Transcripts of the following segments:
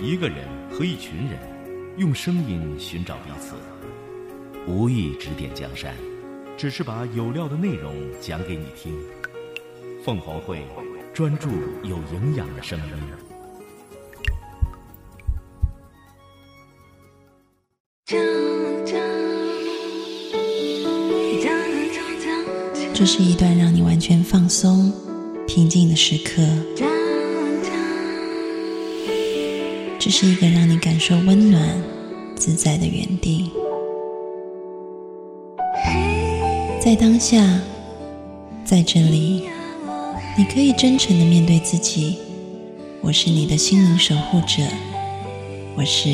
一个人和一群人，用声音寻找彼此，无意指点江山，只是把有料的内容讲给你听。凤凰会，专注有营养的声音。这是一段让你完全放松、平静的时刻。这是一个让你感受温暖、自在的原地。在当下，在这里，你可以真诚的面对自己。我是你的心灵守护者，我是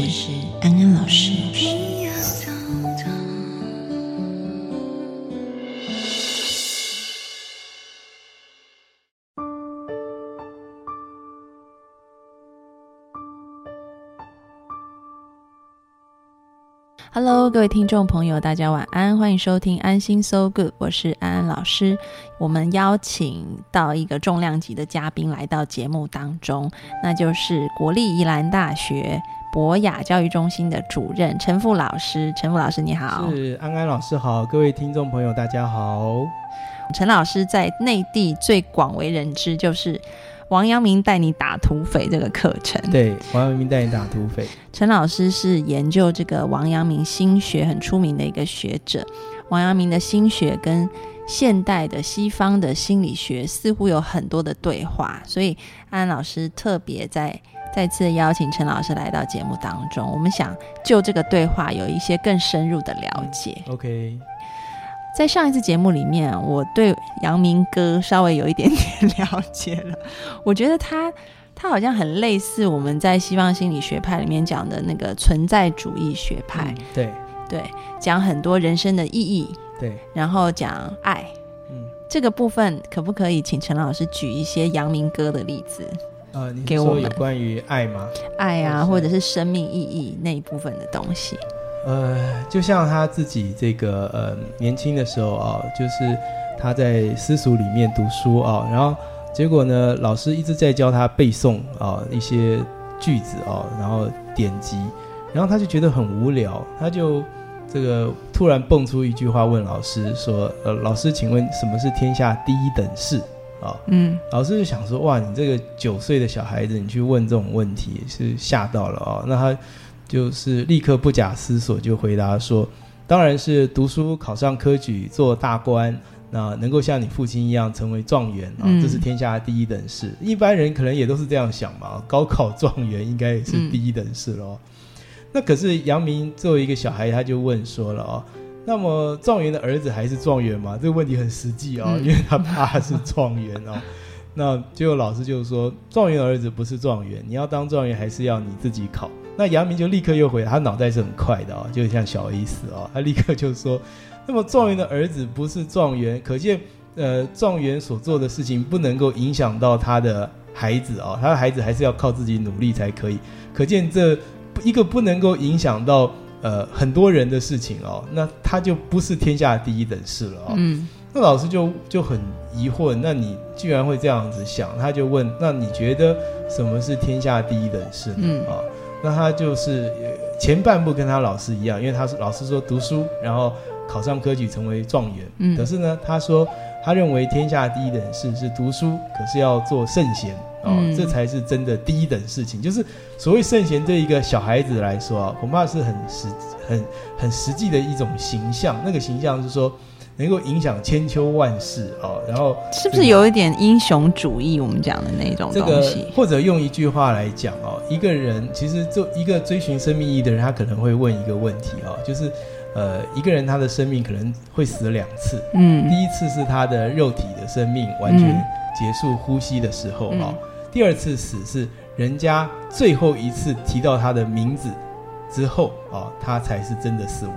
安安老师。Hello，各位听众朋友，大家晚安，欢迎收听《安心 So Good》，我是安安老师。我们邀请到一个重量级的嘉宾来到节目当中，那就是国立宜兰大学博雅教育中心的主任陈富老师。陈富老师，你好。是安安老师好，各位听众朋友，大家好。陈老师在内地最广为人知就是。王阳明带你打土匪这个课程，对，王阳明带你打土匪。陈老师是研究这个王阳明心学很出名的一个学者。王阳明的心学跟现代的西方的心理学似乎有很多的对话，所以安安老师特别在再次邀请陈老师来到节目当中，我们想就这个对话有一些更深入的了解。OK。在上一次节目里面，我对阳明哥稍微有一点点了解了。我觉得他他好像很类似我们在西方心理学派里面讲的那个存在主义学派。对对，讲很多人生的意义。对，然后讲爱。嗯，这个部分可不可以请陈老师举一些阳明哥的例子？呃，你说有关于爱吗？爱啊，或者是生命意义那一部分的东西。呃，就像他自己这个呃年轻的时候啊，就是他在私塾里面读书啊，然后结果呢，老师一直在教他背诵啊一些句子啊，然后典籍，然后他就觉得很无聊，他就这个突然蹦出一句话问老师说：“呃，老师，请问什么是天下第一等事？”啊，嗯，老师就想说：“哇，你这个九岁的小孩子，你去问这种问题，是吓到了啊。”那他。就是立刻不假思索就回答说：“当然是读书考上科举做大官，那能够像你父亲一样成为状元啊，这是天下第一等事。一般人可能也都是这样想嘛，高考状元应该也是第一等事喽。那可是杨明作为一个小孩，他就问说了哦，那么状元的儿子还是状元吗？这个问题很实际啊，因为他爸是状元哦。那结果老师就说，状元的儿子不是状元，你要当状元还是要你自己考。”那杨明就立刻又回，他脑袋是很快的哦，就像小 A 死哦，他立刻就说：“那么状元的儿子不是状元，可见呃状元所做的事情不能够影响到他的孩子哦，他的孩子还是要靠自己努力才可以。可见这一个不能够影响到呃很多人的事情哦，那他就不是天下第一等事了哦。嗯，那老师就就很疑惑，那你居然会这样子想？他就问：那你觉得什么是天下第一等事呢？啊？那他就是前半部跟他老师一样，因为他是老师说读书，然后考上科举成为状元。嗯，可是呢，他说他认为天下第一等事是读书，可是要做圣贤哦，这才是真的第一等事情。就是所谓圣贤，对一个小孩子来说啊，恐怕是很实、很很实际的一种形象。那个形象是说。能够影响千秋万世哦，然后是不是有一点英雄主义？我们讲的那种东西，或者用一句话来讲哦，一个人其实做一个追寻生命意义的人，他可能会问一个问题哦，就是呃，一个人他的生命可能会死两次，嗯，第一次是他的肉体的生命完全结束呼吸的时候哦，第二次死是人家最后一次提到他的名字之后啊，他才是真的死亡。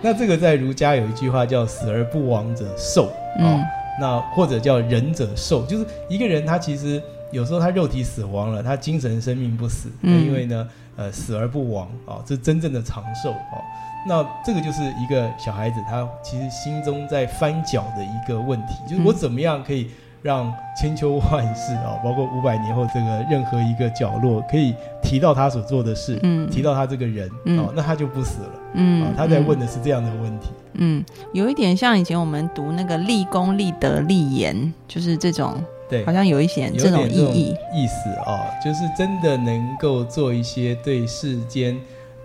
那这个在儒家有一句话叫“死而不亡者寿”啊，那或者叫“仁者寿”，就是一个人他其实有时候他肉体死亡了，他精神生命不死，因为呢，呃，死而不亡啊，这真正的长寿啊。那这个就是一个小孩子他其实心中在翻搅的一个问题，就是我怎么样可以让千秋万世啊，包括五百年后这个任何一个角落可以提到他所做的事，嗯提到他这个人嗯哦，那他就不死了嗯啊。他在问嗯的是这样的问题。嗯，有一点像以前我们读那个立功、立德、立言，就是这种，对，好像有一点有这种意义。意思啊，就是真的能够做一些对世间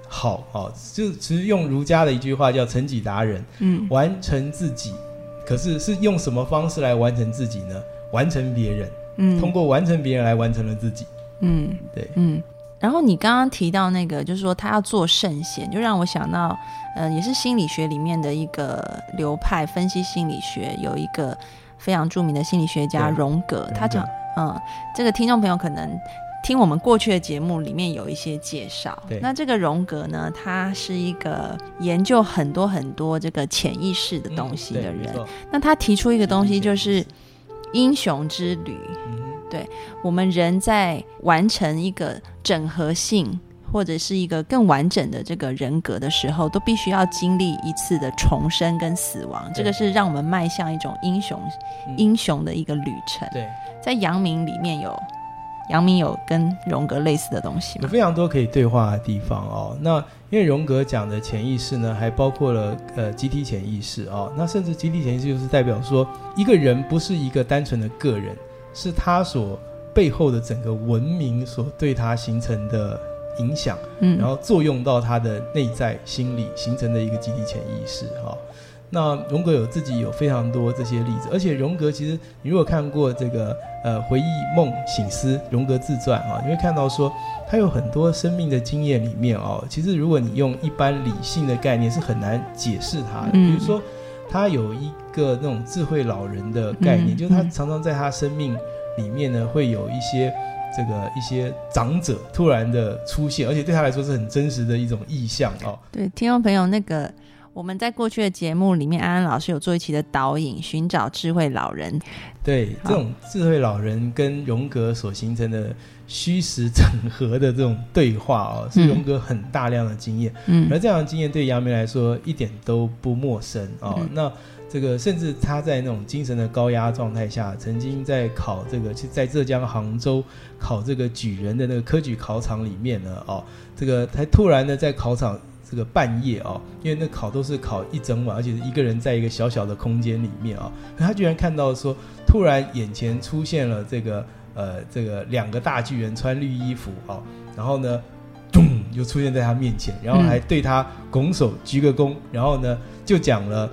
好啊，就其实用儒家的一句话叫“成己达人”，嗯完成自己。可是是用什么方式来完成自己呢？完成别人，嗯，通过完成别人来完成了自己。嗯对，嗯。然后你刚刚提到那个，就是说他要做圣贤，就让我想到，呃，也是心理学里面的一个流派，分析心理学有一个非常著名的心理学家荣，格他讲，嗯，这个听众朋友可能听我们过去的节目里面有一些介绍。那这个荣格呢，他是一个研究很多很多这个潜意识的东西的人。那他提出一个东西，就是英雄之旅。嗯我们人在完成一个整合性或者是一个更完整的这个人格的时候，都必须要经历一次的重生跟死亡。对这个是让我们迈向一种英雄、嗯英雄的一个旅程。对，在阳明里面有，阳明有跟荣格类似的东西吗？有非常多可以对话的地方哦。那因为荣格讲的潜意识呢，还包括了呃集体潜意识哦。那甚至集体潜意识就是代表说，一个人不是一个单纯的个人，是他所背后的整个文明所对他形成的影响，嗯，然后作用到他的内在心理形成的一个集体潜意识哈、那荣格有自己有非常多这些例子，而且荣格其实你如果看过这个呃回忆梦醒思荣格自传啊，你会看到说他有很多生命的经验里面哦，其实如果你用一般理性的概念是很难解释他的，嗯比如说他有一个那种智慧老人的概念，嗯就是他嗯常常在他生命里面呢会有一些。这个一些长者突然的出现，而且对他来说是很真实的一种意象哦。对听众朋友，那个我们在过去的节目里面，安安老师有做一期的导引，寻找智慧老人。对，好。这种智慧老人跟荣格所形成的虚实整合的这种对话哦，是嗯荣格很大量的经验，嗯。而这样的经验对杨明来说一点都不陌生哦。嗯。那这个甚至他在那种精神的高压状态下，曾经在考这个，在浙江杭州考这个举人的那个科举考场里面呢，哦，这个他突然的在考场这个半夜哦，因为那考都是考一整晚，而且是一个人在一个小小的空间里面啊、他居然看到说，突然眼前出现了这个呃这个两个大巨人穿绿衣服啊、然后呢，咚就出现在他面前，然后还对他拱手鞠个躬，然后呢就讲了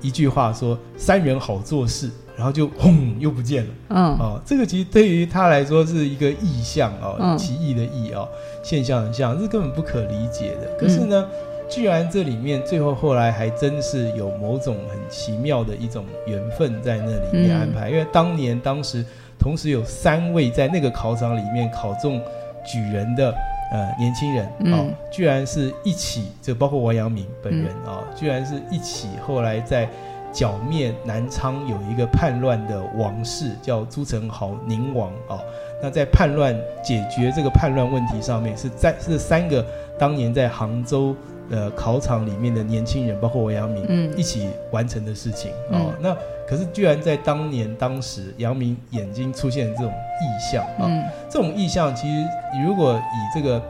一句话说三人好做事，然后就轰又不见了。嗯哦，这个其实对于他来说是一个意象哦，嗯奇异的异哦，现象很像，是根本不可理解的。可是呢，居然这里面最后后来还真是有某种很奇妙的一种缘分在那里面嗯安排，因为当年当时同时有三位在那个考场里面考中举人的。呃，年轻人嗯哦，居然是一起，就包括王阳明本人哦，居然是一起，后来在剿灭南昌有一个叛乱的王室叫朱宸濠宁王哦，那在叛乱解决这个叛乱问题上面，是在是三个当年在杭州呃考场里面的年轻人，包括王阳明、嗯。一起完成的事情哦。那可是居然在当年当时，阳明眼睛出现这种意象啊、嗯。这种意象其实你如果以这个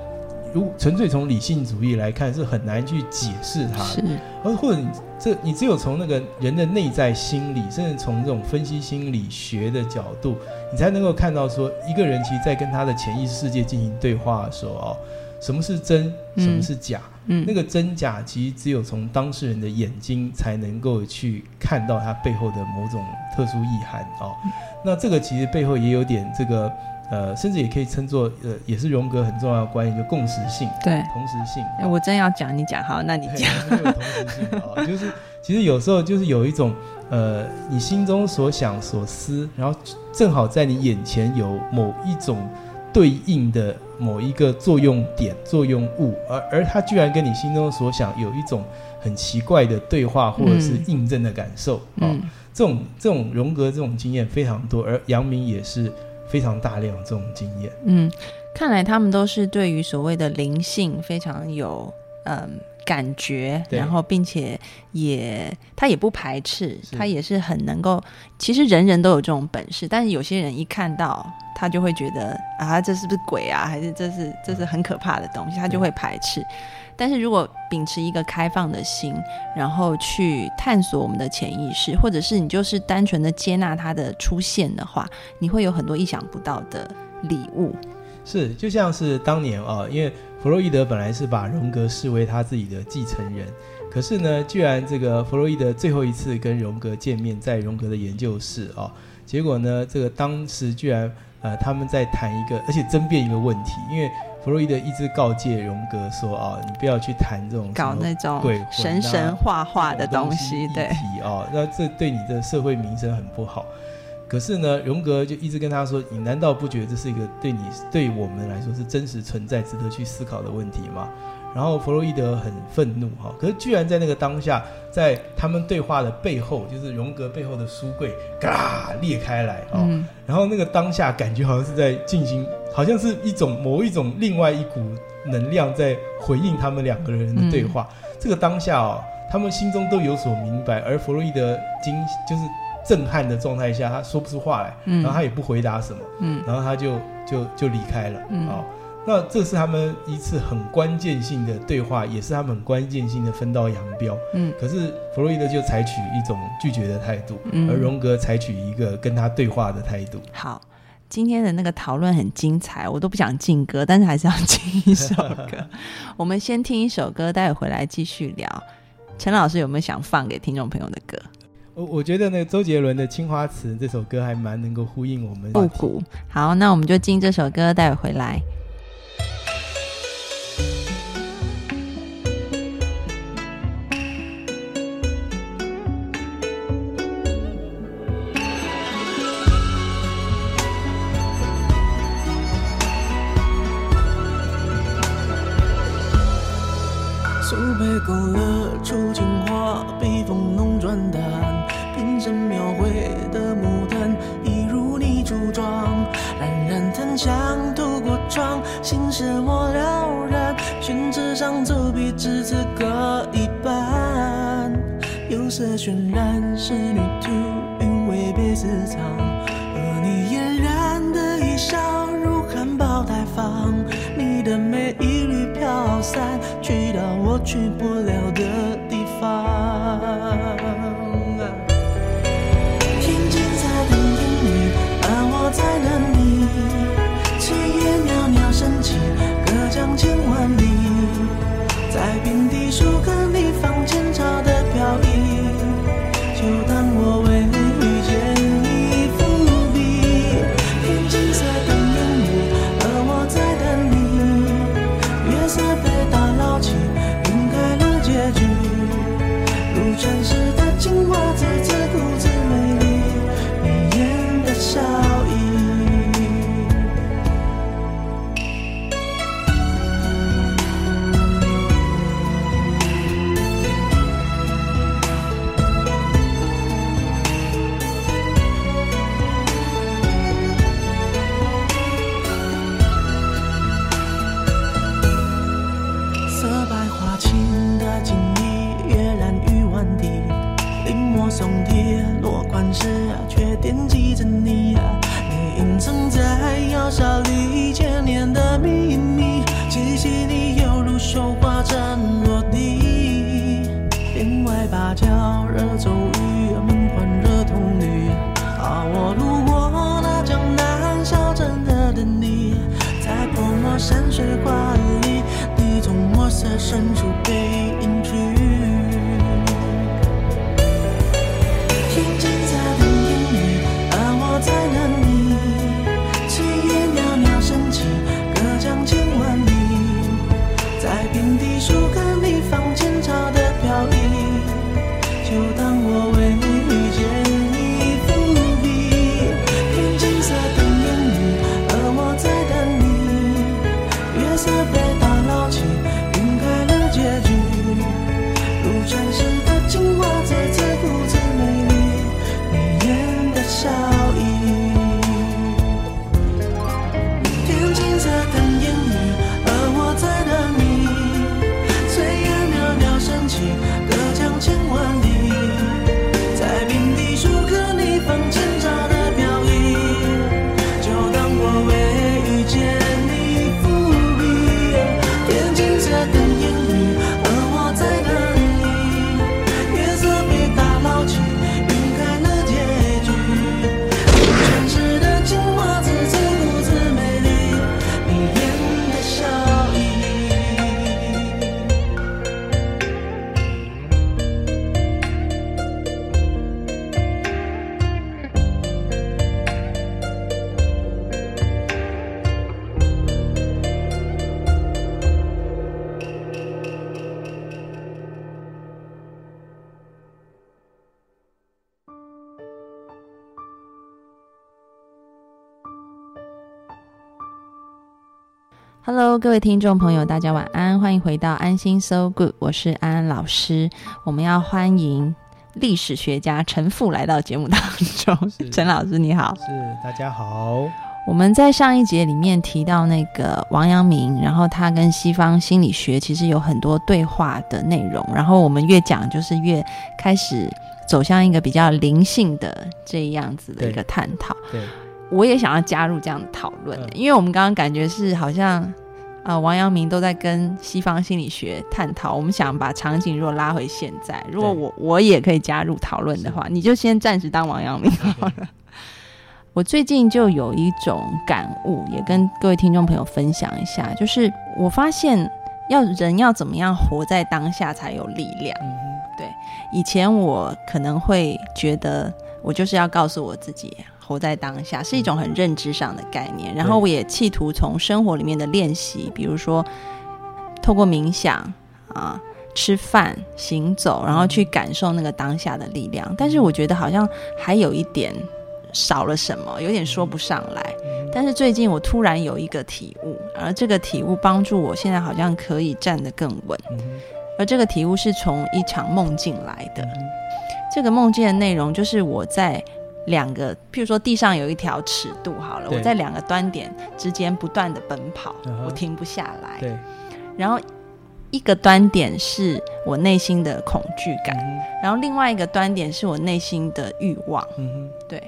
如纯粹从理性主义来看，是很难去解释它而或者你这你只有从那个人的内在心理，甚至从这种分析心理学的角度，你才能够看到说，一个人其实在跟他的潜意识世界进行对话的时候哦，什么是真，嗯。什么是假，嗯。那个真假其实只有从当事人的眼睛才能够去看到他背后的某种特殊意涵哦。那这个其实背后也有点这个呃，甚至也可以称作呃，也是荣格很重要的观念，就共识性、对。同时性。哎，我真要讲，你讲好，那你讲。同时性的啊，就是其实有时候就是有一种呃，你心中所想所思，然后正好在你眼前有某一种对应的某一个作用点、作用物，而而它居然跟你心中所想有一种很奇怪的对话或者是嗯印证的感受啊、嗯这种这种荣格这种经验非常多，而阳明也是非常大量这种经验。嗯，看来他们都是对于所谓的灵性非常有嗯感觉，然后并且也他也不排斥，他也是很能够。其实人人都有这种本事，但是有些人一看到他就会觉得啊，这是不是鬼啊？还是这是这是很可怕的东西，他就会排斥。但是如果秉持一个开放的心，然后去探索我们的潜意识，或者是你就是单纯的接纳它的出现的话，你会有很多意想不到的礼物。是，就像是当年啊，因为弗洛伊德本来是把荣格视为他自己的继承人，可是呢，居然这个弗洛伊德最后一次跟荣格见面，在荣格的研究室哦，结果呢，这个当时居然呃他们在谈一个，而且争辩一个问题，因为弗洛伊德一直告诫荣格说哦，你不要去谈这种搞那种鬼魂啊神神化化的东西，对，题啊，那这对你的社会名声很不好。可是呢，荣格就一直跟他说：“你难道不觉得这是一个对你对我们来说是真实存在、值得去思考的问题吗？”然后弗洛伊德很愤怒哈，可是居然在那个当下，在他们对话的背后，就是荣格背后的书柜嘎裂开来哦，嗯，然后那个当下感觉好像是在进行，好像是一种某一种另外一股能量在回应他们两个人的对话。这个当下哦，他们心中都有所明白，而弗洛伊德惊就是震撼的状态下，他说不出话来，嗯然后他也不回答什么，嗯然后他就就就离开了。嗯哦，那这是他们一次很关键性的对话，也是他们很关键性的分道扬镳。嗯可是弗洛伊德就采取一种拒绝的态度，嗯而荣格采取一个跟他对话的态度。好。今天的那个讨论很精彩，我都不想进歌，但是还是要进一首歌。我们先听一首歌，待会回来继续聊。陈老师有没有想放给听众朋友的歌？我我觉得呢周杰伦的《青花瓷》这首歌还蛮能够呼应我们复古。好，那我们就进这首歌，待会回来。色渲染仕女情意，跃然于万地。临摹宋体落款时，却惦记着你。你隐藏在窑烧里千 Hello，各位听众朋友，大家晚安，欢迎回到安心 So Good，我是安安老师。我们要欢迎历史学家陈富来到节目当中。陈老师你好，是大家好，我们在上一节里面提到那个王阳明，然后他跟西方心理学其实有很多对话的内容，然后我们越讲就是越开始走向一个比较灵性的这样子的一个探讨。对，我也想要加入这样的讨论、嗯因为我们刚刚感觉是好像。呃，王阳明都在跟西方心理学探讨。我们想把场景如果拉回现在，如果我我也可以加入讨论的话，你就先暂时当王阳明好了。我最近就有一种感悟，也跟各位听众朋友分享一下，就是我发现要人要怎么样活在当下才有力量。嗯哼，以前我可能会觉得，我就是要告诉我自己活在当下，是一种很认知上的概念。然后我也企图从生活里面的练习，比如说透过冥想啊、吃饭、行走，然后去感受那个当下的力量。但是我觉得好像还有一点少了什么，有点说不上来。但是最近我突然有一个体悟，而这个体悟帮助我现在好像可以站得更稳。而这个体悟是从一场梦境来的。这个梦境的内容就是我在两个，譬如说地上有一条尺度，好了，我在两个端点之间不断的奔跑，我停不下来。对，然后一个端点是我内心的恐惧感，嗯然后另外一个端点是我内心的欲望。嗯哼，对，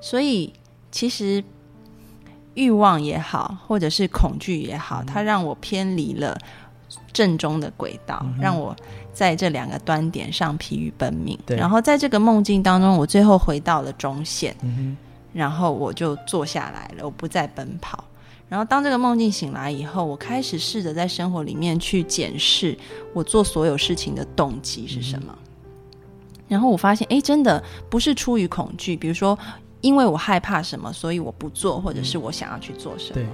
所以其实欲望也好，或者是恐惧也好，嗯它让我偏离了正中的轨道，嗯让我在这两个端点上疲于奔命。对。然后在这个梦境当中，我最后回到了中线，嗯然后我就坐下来了，我不再奔跑。然后当这个梦境醒来以后，我开始试着在生活里面去检视我做所有事情的动机是什么。然后我发现，哎，真的不是出于恐惧，比如说因为我害怕什么，所以我不做，或者是我想要去做什对。么，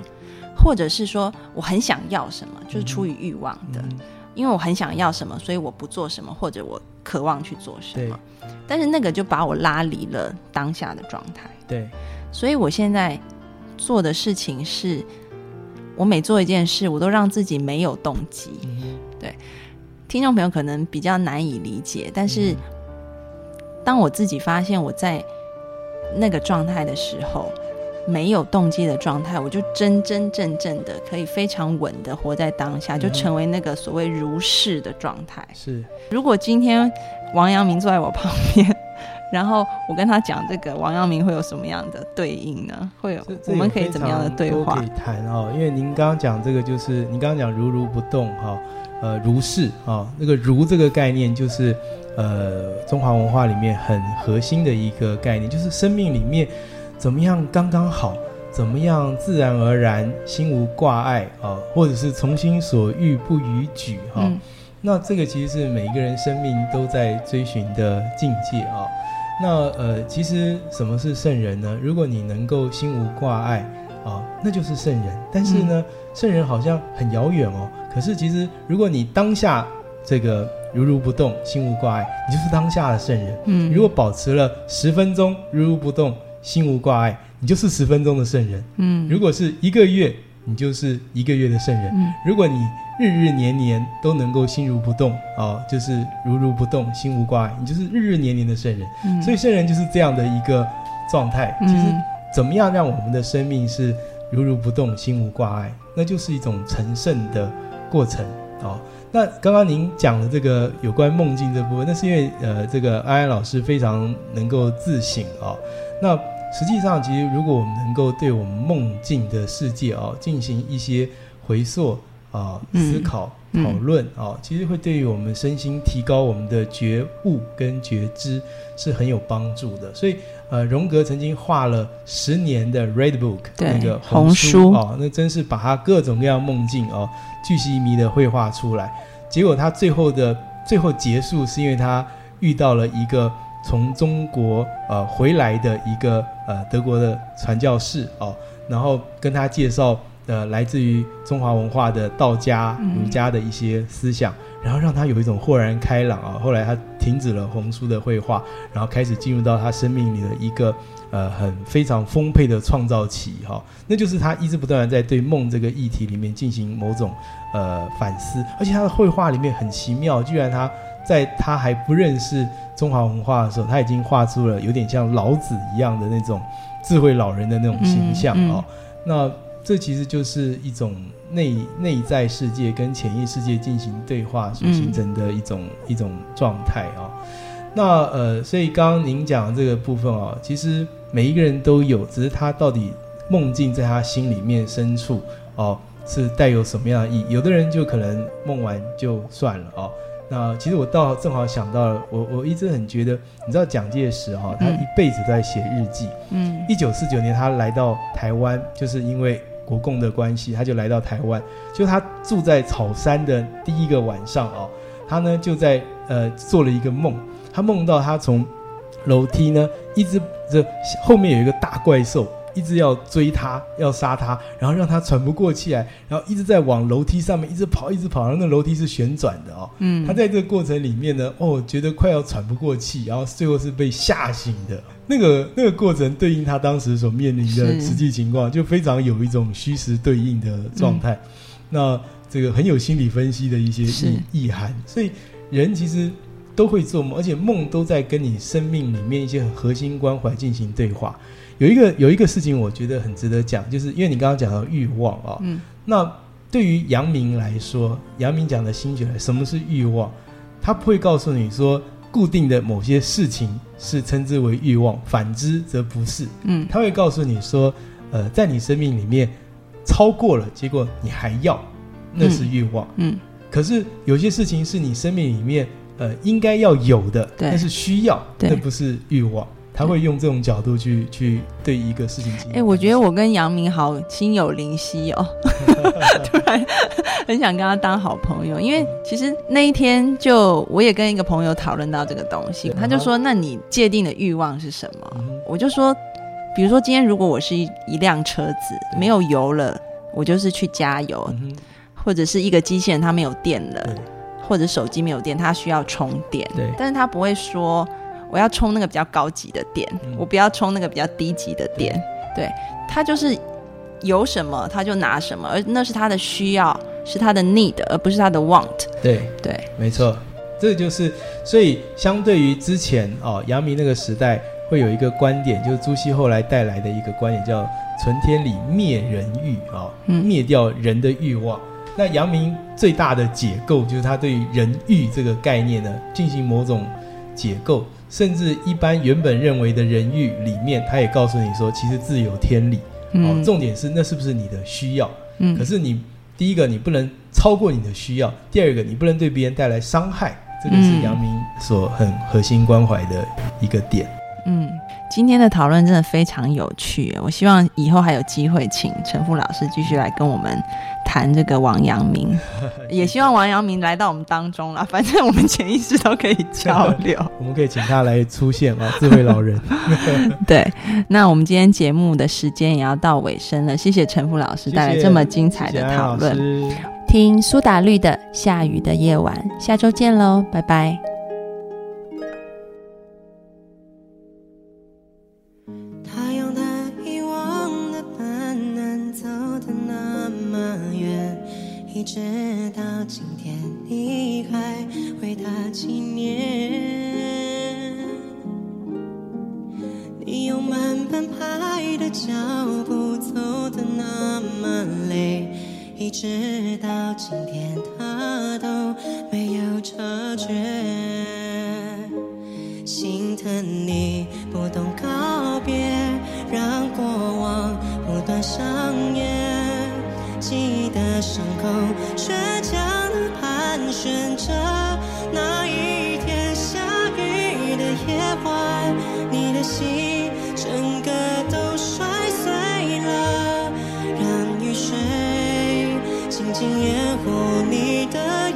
或者是说我很想要什么，就是出于欲望的，嗯因为我很想要什么，所以我不做什么，或者我渴望去做什对。么。但是那个就把我拉离了当下的状态。对，所以我现在做的事情是，我每做一件事，我都让自己没有动机。嗯哼，听众朋友可能比较难以理解，但是嗯当我自己发现我在那个状态的时候，没有动机的状态，我就真真正正的可以非常稳的活在当下，就成为那个所谓如是的状态。是，如果今天王阳明坐在我旁边，然后我跟他讲这个，王阳明会有什么样的对应呢？会有我们可以怎么样的常对话可以？谈哦，因为您刚刚讲这个，就是您刚刚讲如如不动哈、呃，如是啊、那个如这个概念就是呃中华文化里面很核心的一个概念，就是生命里面怎么样刚刚好，怎么样自然而然，心无挂碍啊、或者是从心所欲不逾矩哈、嗯那这个其实是每一个人生命都在追寻的境界啊。那呃，其实什么是圣人呢？如果你能够心无挂碍啊，那就是圣人。但是呢，圣人好像很遥远哦。可是其实，如果你当下这个如如不动、心无挂碍，你就是当下的圣人。嗯如果保持了十分钟如如不动、心无挂碍，你就是十分钟的圣人。嗯如果是一个月，你就是一个月的圣人。嗯如果你日日年年都能够心如不动啊，就是如如不动、心无挂碍，你就是日日年年的圣人。嗯所以圣人就是这样的一个状态。其实嗯怎么样让我们的生命是如如不动、心无挂碍，那就是一种成圣的过程哦。那刚刚您讲的这个有关梦境这部分，那是因为呃，这个安安老师非常能够自省哦。那实际上，其实如果我们能够对我们梦境的世界哦进行一些回溯啊、嗯思考、嗯讨论啊、其实会对于我们身心提高我们的觉悟跟觉知是很有帮助的。所以，呃，荣格曾经画了十年的 Red Book 那个红书啊哦，那真是把他各种各样梦境哦巨细靡的绘画出来。结果他最后的最后结束是因为他遇到了一个从中国呃回来的一个呃德国的传教士哦，然后跟他介绍呃来自于中华文化的道家、嗯儒家的一些思想，然后让他有一种豁然开朗啊。后来他停止了红书的绘画，然后开始进入到他生命里的一个呃很非常丰沛的创造期哈、那就是他一直不断的在对梦这个议题里面进行某种呃反思，而且他的绘画里面很奇妙，居然他在他还不认识中华文化的时候，他已经画出了有点像老子一样的那种智慧老人的那种形象哦。那这其实就是一种内内在世界跟潜意识界进行对话所形成的一种、一种状态哦。那呃，所以刚刚您讲的这个部分哦，其实每一个人都有，只是他到底梦境在他心里面深处哦，是带有什么样的意义？有的人就可能梦完就算了哦。那其实我倒正好想到了，我我一直很觉得，你知道蒋介石哈、他嗯一辈子都在写日记。嗯一九四九年他来到台湾，就是因为国共的关系，他就来到台湾。就他住在草山的第一个晚上哦，他呢就在呃做了一个梦，他梦到他从楼梯呢一直这后面有一个大怪兽。一直要追他，要杀他，然后让他喘不过气来，然后一直在往楼梯上面一直跑，一直跑，然后那楼梯是旋转的哦。嗯，他在这个过程里面呢，哦，觉得快要喘不过气，然后最后是被吓醒的。那个那个过程对应他当时所面临的实际情况，就非常有一种虚实对应的状态。那这个很有心理分析的一些意意涵，所以人其实都会做梦，而且梦都在跟你生命里面一些很核心关怀进行对话。有一个有一个事情，我觉得很值得讲，就是因为你刚刚讲到欲望啊、嗯那对于阳明来说，阳明讲的心学，什么是欲望？他不会告诉你说固定的某些事情是称之为欲望，反之则不是。嗯他会告诉你说，呃，在你生命里面超过了，结果你还要，那是欲望。嗯可是有些事情是你生命里面呃应该要有的，对那是需要，对那不是欲望。他会用这种角度去去对一个事情。哎、我觉得我跟杨明好心有灵犀哦，突然很想跟他当好朋友，因为其实那一天就我也跟一个朋友讨论到这个东西，他就说：“那你界定的欲望是什么？”嗯。我就说，比如说今天如果我是一一辆车子对。没有油了，我就是去加油，嗯或者是一个机器人它没有电了，或者手机没有电，它需要充电，对。但是他不会说我要充那个比较高级的电，嗯。我不要充那个比较低级的电，对。他就是有什么他就拿什么，而那是他的需要，是他的 need，而不是他的 want，对，对，没错，这个就是，所以相对于之前哦，阳明那个时代会有一个观点，就是朱熹后来带来的一个观点，叫“存天理，灭人欲”啊、嗯。灭掉人的欲望。那阳明最大的解构，就是他对于人欲这个概念呢，进行某种解构，甚至一般原本认为的人欲里面，他也告诉你说，其实自有天理。哦，嗯重点是那是不是你的需要？嗯可是你第一个你不能超过你的需要，第二个你不能对别人带来伤害，这个是嗯阳明所很核心关怀的一个点。嗯，今天的讨论真的非常有趣，我希望以后还有机会请陈富老师继续来跟我们谈这个王阳明，也希望王阳明来到我们当中啦，反正我们潜意识都可以交流。我们可以请他来出现啊，智慧老人。对，那我们今天节目的时间也要到尾声了，谢谢陈富老师带来这么精彩的讨论。师听苏打绿的《下雨的夜晚》，下周见喽，拜拜。一烟火你的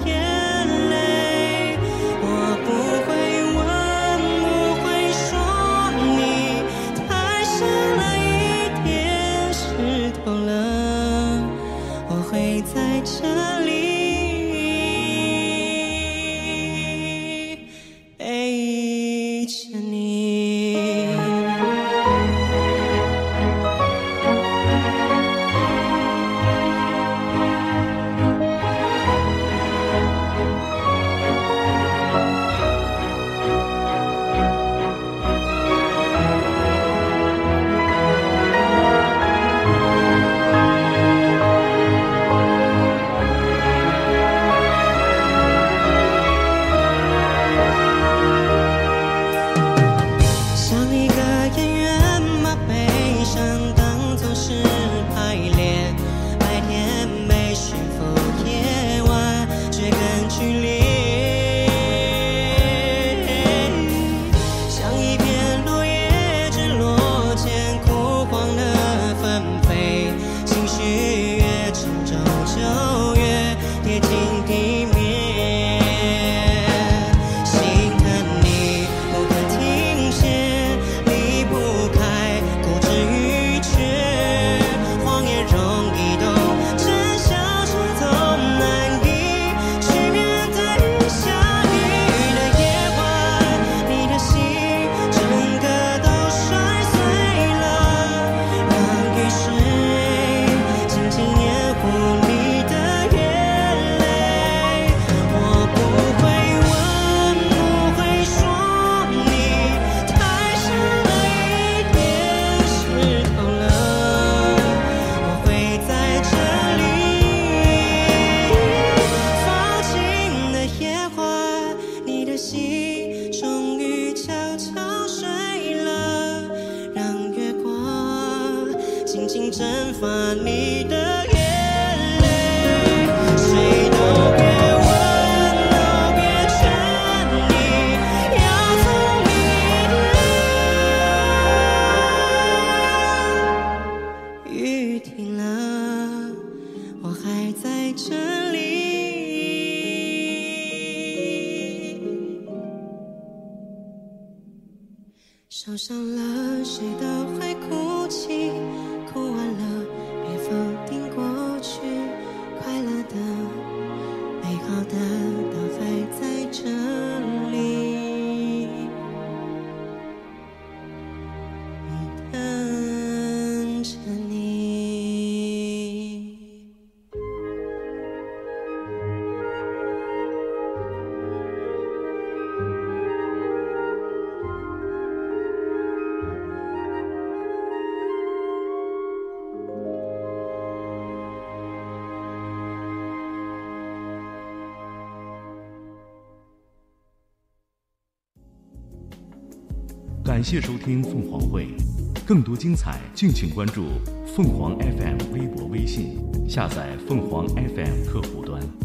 谢收听凤凰会，更多精彩敬请关注凤凰 FM 微博、微信，下载凤凰 FM 客户端。